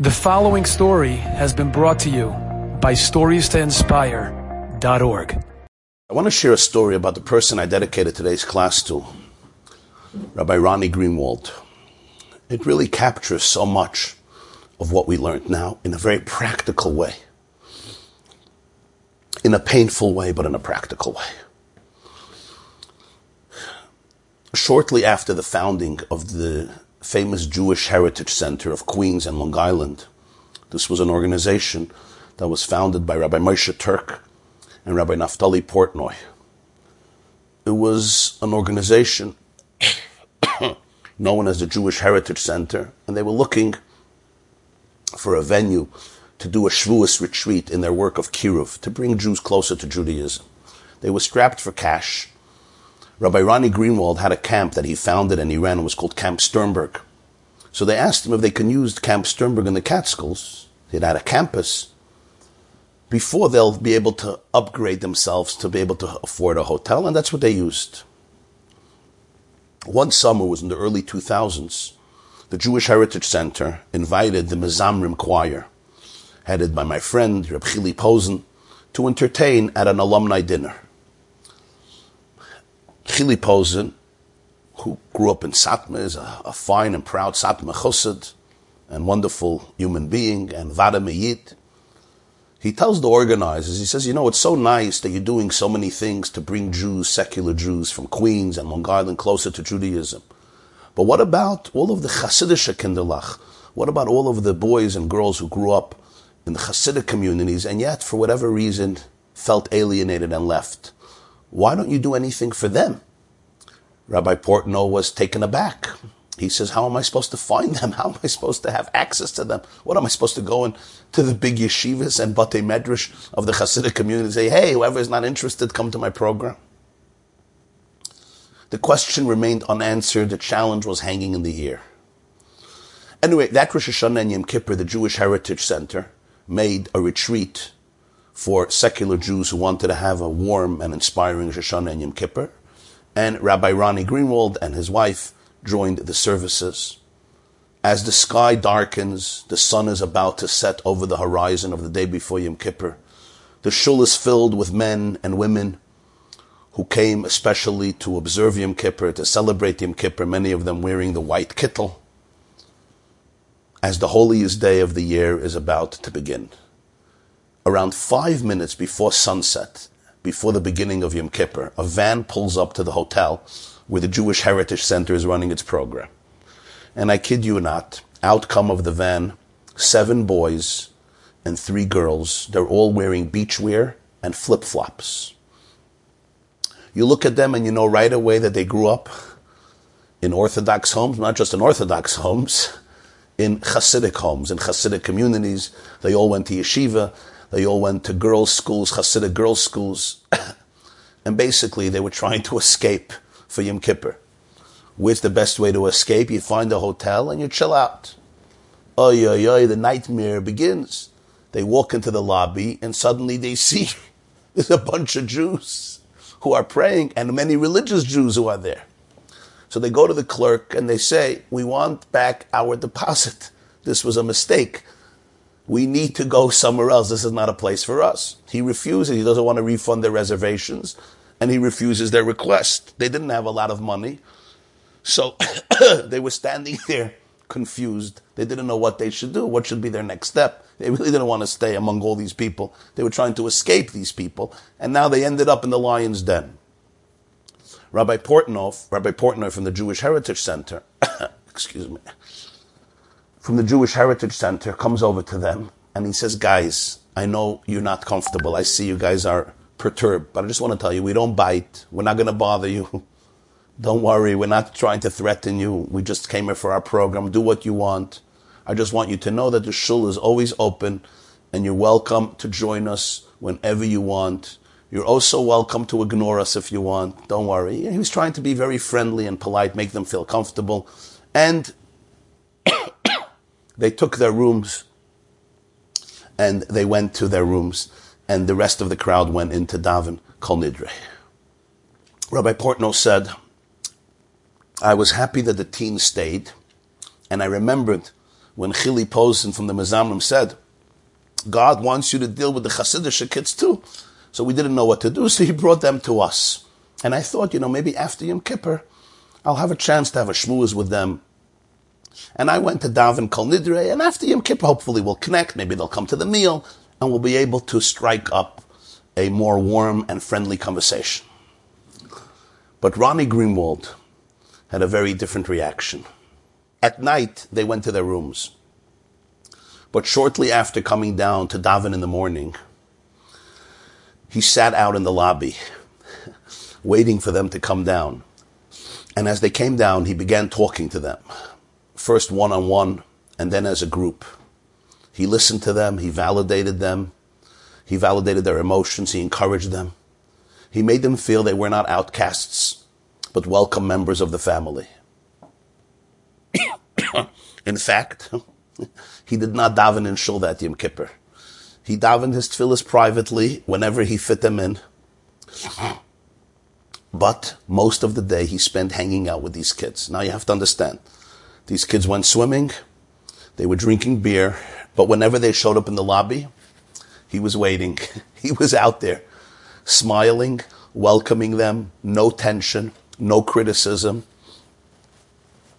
The following story has been brought to you by StoriesToInspire.org. I want to share a story about the person I dedicated today's class to, Rabbi Ronnie Greenwald. It really captures so much of what we learned now in a very practical way. In a painful way, but in a practical way. Shortly after the founding of the famous Jewish Heritage Center of Queens and Long Island. This was an organization that was founded by Rabbi Moshe Turk and Rabbi Naftali Portnoy. It was an organization known as the Jewish Heritage Center, and they were looking for a venue to do a Shavuos retreat in their work of Kiruv, to bring Jews closer to Judaism. They were strapped for cash, Rabbi Ronnie Greenwald had a camp that he founded and he ran. It was called Camp Sternberg. So they asked him if they can use Camp Sternberg in the Catskills. It had a campus before they'll be able to upgrade themselves to be able to afford a hotel, and that's what they used. One summer was in the early 2000s. The Jewish Heritage Center invited the Mizamrim Choir, headed by my friend Reb Chili Posen, to entertain at an alumni dinner. Chili Posen, who grew up in Satmar, is a, a fine and proud Satmar chassid and wonderful human being, and Vada Meyit. He tells the organizers, he says, you know, it's so nice that you're doing so many things to bring Jews, secular Jews from Queens and Long Island closer to Judaism. But what about all of the Hasidic Kinderlach? What about all of the boys and girls who grew up in the Hasidic communities and yet, for whatever reason, felt alienated and left? Why don't you do anything for them? Rabbi Portnoy was taken aback. He says, How am I supposed to find them? How am I supposed to have access to them? What am I supposed to go into the big yeshivas and batei medrash of the Hasidic community and say, Hey, whoever is not interested, come to my program? The question remained unanswered. The challenge was hanging in the air. Anyway, that Rosh Hashanah and Yom Kippur, the Jewish Heritage Center, made a retreat for secular Jews who wanted to have a warm and inspiring Rosh and Yom Kippur. And Rabbi Ronnie Greenwald and his wife joined the services. As the sky darkens, the sun is about to set over the horizon of the day before Yom Kippur. The shul is filled with men and women who came especially to observe Yom Kippur, to celebrate Yom Kippur, many of them wearing the white kittel, as the holiest day of the year is about to begin around five minutes before sunset, before the beginning of Yom Kippur, a van pulls up to the hotel where the Jewish Heritage Center is running its program. And I kid you not, outcome of the van, seven boys and three girls. They're all wearing beachwear and flip flops. You look at them and you know right away that they grew up in Orthodox homes, not just in Orthodox homes, in Hasidic homes, in Hasidic communities. They all went to yeshiva. They all went to girls' schools, Hasidic girls' schools. and basically, they were trying to escape for Yom Kippur. Where's the best way to escape? You find a hotel and you chill out. Oy, oy, oy, the nightmare begins. They walk into the lobby and suddenly they see there's a bunch of Jews who are praying and many religious Jews who are there. So they go to the clerk and they say, We want back our deposit. This was a mistake. We need to go somewhere else. This is not a place for us. He refuses. He doesn't want to refund their reservations and he refuses their request. They didn't have a lot of money. So they were standing there confused. They didn't know what they should do. What should be their next step? They really didn't want to stay among all these people. They were trying to escape these people. And now they ended up in the lion's den. Rabbi Portnoy, Rabbi Portnoy from the Jewish Heritage Center, excuse me, from the Jewish Heritage Center comes over to them and he says, Guys, I know you're not comfortable. I see you guys are perturbed, but I just want to tell you, we don't bite. We're not going to bother you. Don't worry. We're not trying to threaten you. We just came here for our program. Do what you want. I just want you to know that the shul is always open and you're welcome to join us whenever you want. You're also welcome to ignore us if you want. Don't worry. He was trying to be very friendly and polite, make them feel comfortable. And they took their rooms and they went to their rooms, and the rest of the crowd went into Daven Kol Nidre. Rabbi Portnoy said, I was happy that the teens stayed, and I remembered when Chili Posen from the Mizamrim said, God wants you to deal with the Hasidic kids too. So we didn't know what to do, so he brought them to us. And I thought, you know, maybe after Yom Kippur, I'll have a chance to have a shmooze with them. And I went to Daven Kol Nidre, and after Yom Kippur, hopefully we'll connect. Maybe they'll come to the meal, and we'll be able to strike up a more warm and friendly conversation. But Ronnie Greenwald had a very different reaction. At night, they went to their rooms. But shortly after coming down to Daven in the morning, he sat out in the lobby, waiting for them to come down. And as they came down, he began talking to them, first one on one, and then as a group. He listened to them, he validated them, he validated their emotions, he encouraged them. He made them feel they were not outcasts, but welcome members of the family. In fact, he did not daven in shul that Yom Kippur. He davened his tefillahs privately whenever he fit them in. But most of the day he spent hanging out with these kids. Now you have to understand, these kids went swimming, they were drinking beer, but whenever they showed up in the lobby, he was waiting. He was out there, smiling, welcoming them, no tension, no criticism,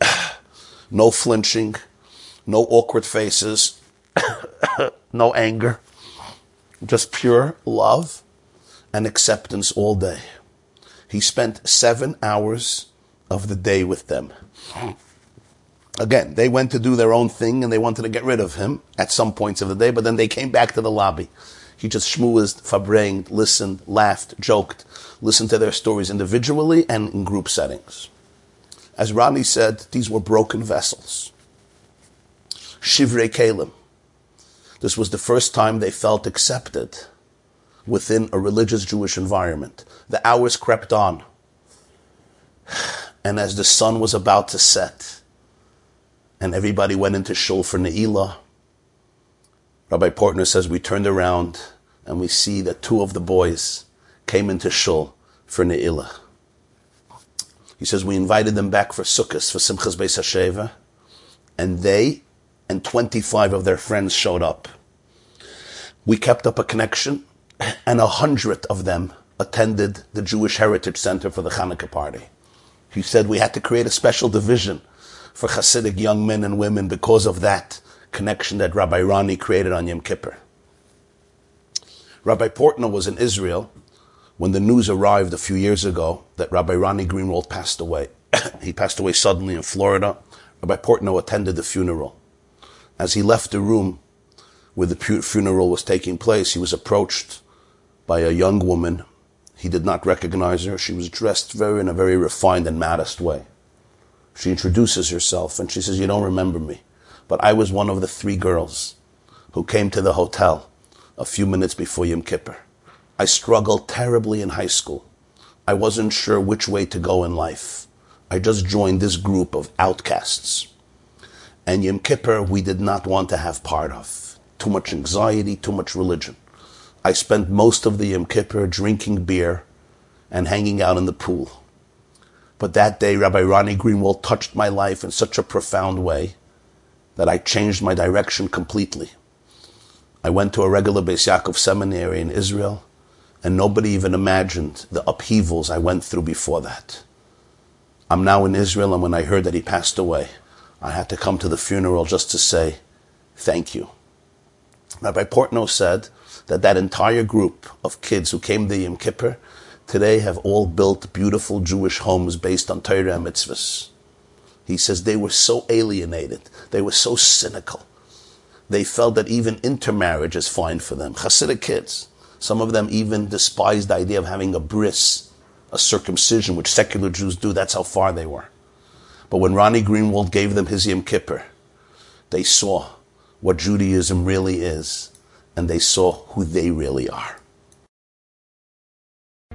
no flinching, no awkward faces, no anger, just pure love and acceptance all day. He spent seven hours of the day with them. Again, they went to do their own thing and they wanted to get rid of him at some points of the day, but then they came back to the lobby. He just schmoozed, farbrenged, listened, laughed, joked, listened to their stories individually and in group settings. As Ronnie said, these were broken vessels. Shivrei Keilim. This was the first time they felt accepted within a religious Jewish environment. The hours crept on. And as the sun was about to set, and everybody went into shul for Ne'ilah, Rabbi Portnoy says we turned around and we see that two of the boys came into shul for Ne'ilah. He says we invited them back for Sukkot, for Simchas Beis Hashoeva, and they and 25 of their friends showed up. We kept up a connection, and a hundred of them attended the Jewish Heritage Center for the Hanukkah party. He said we had to create a special division for Hasidic young men and women because of that connection that Rabbi Ronnie created on Yom Kippur. Rabbi Portnoy was in Israel when the news arrived a few years ago that Rabbi Ronnie Greenwald passed away. he passed away suddenly in Florida. Rabbi Portnoy attended the funeral. As he left the room where the funeral was taking place, he was approached by a young woman. He did not recognize her. She was dressed very in a very refined and modest way. She introduces herself and she says, You don't remember me, but I was one of the three girls who came to the hotel a few minutes before Yom Kippur. I struggled terribly in high school. I wasn't sure which way to go in life. I just joined this group of outcasts. And Yom Kippur, we did not want to have part of. Too much anxiety, too much religion. I spent most of the Yom Kippur drinking beer and hanging out in the pool. But that day, Rabbi Ronnie Greenwald touched my life in such a profound way that I changed my direction completely. I went to a regular Beis Yaakov seminary in Israel, and nobody even imagined the upheavals I went through before that. I'm now in Israel, and when I heard that he passed away, I had to come to the funeral just to say thank you. Rabbi Portnoy said that that entire group of kids who came to Yom Kippur today have all built beautiful Jewish homes based on Torah and mitzvahs. He says they were so alienated, they were so cynical. They felt that even intermarriage is fine for them. Hasidic kids. Some of them even despised the idea of having a bris, a circumcision, which secular Jews do. That's how far they were. But when Ronnie Greenwald gave them his Yom Kippur, they saw what Judaism really is, and they saw who they really are.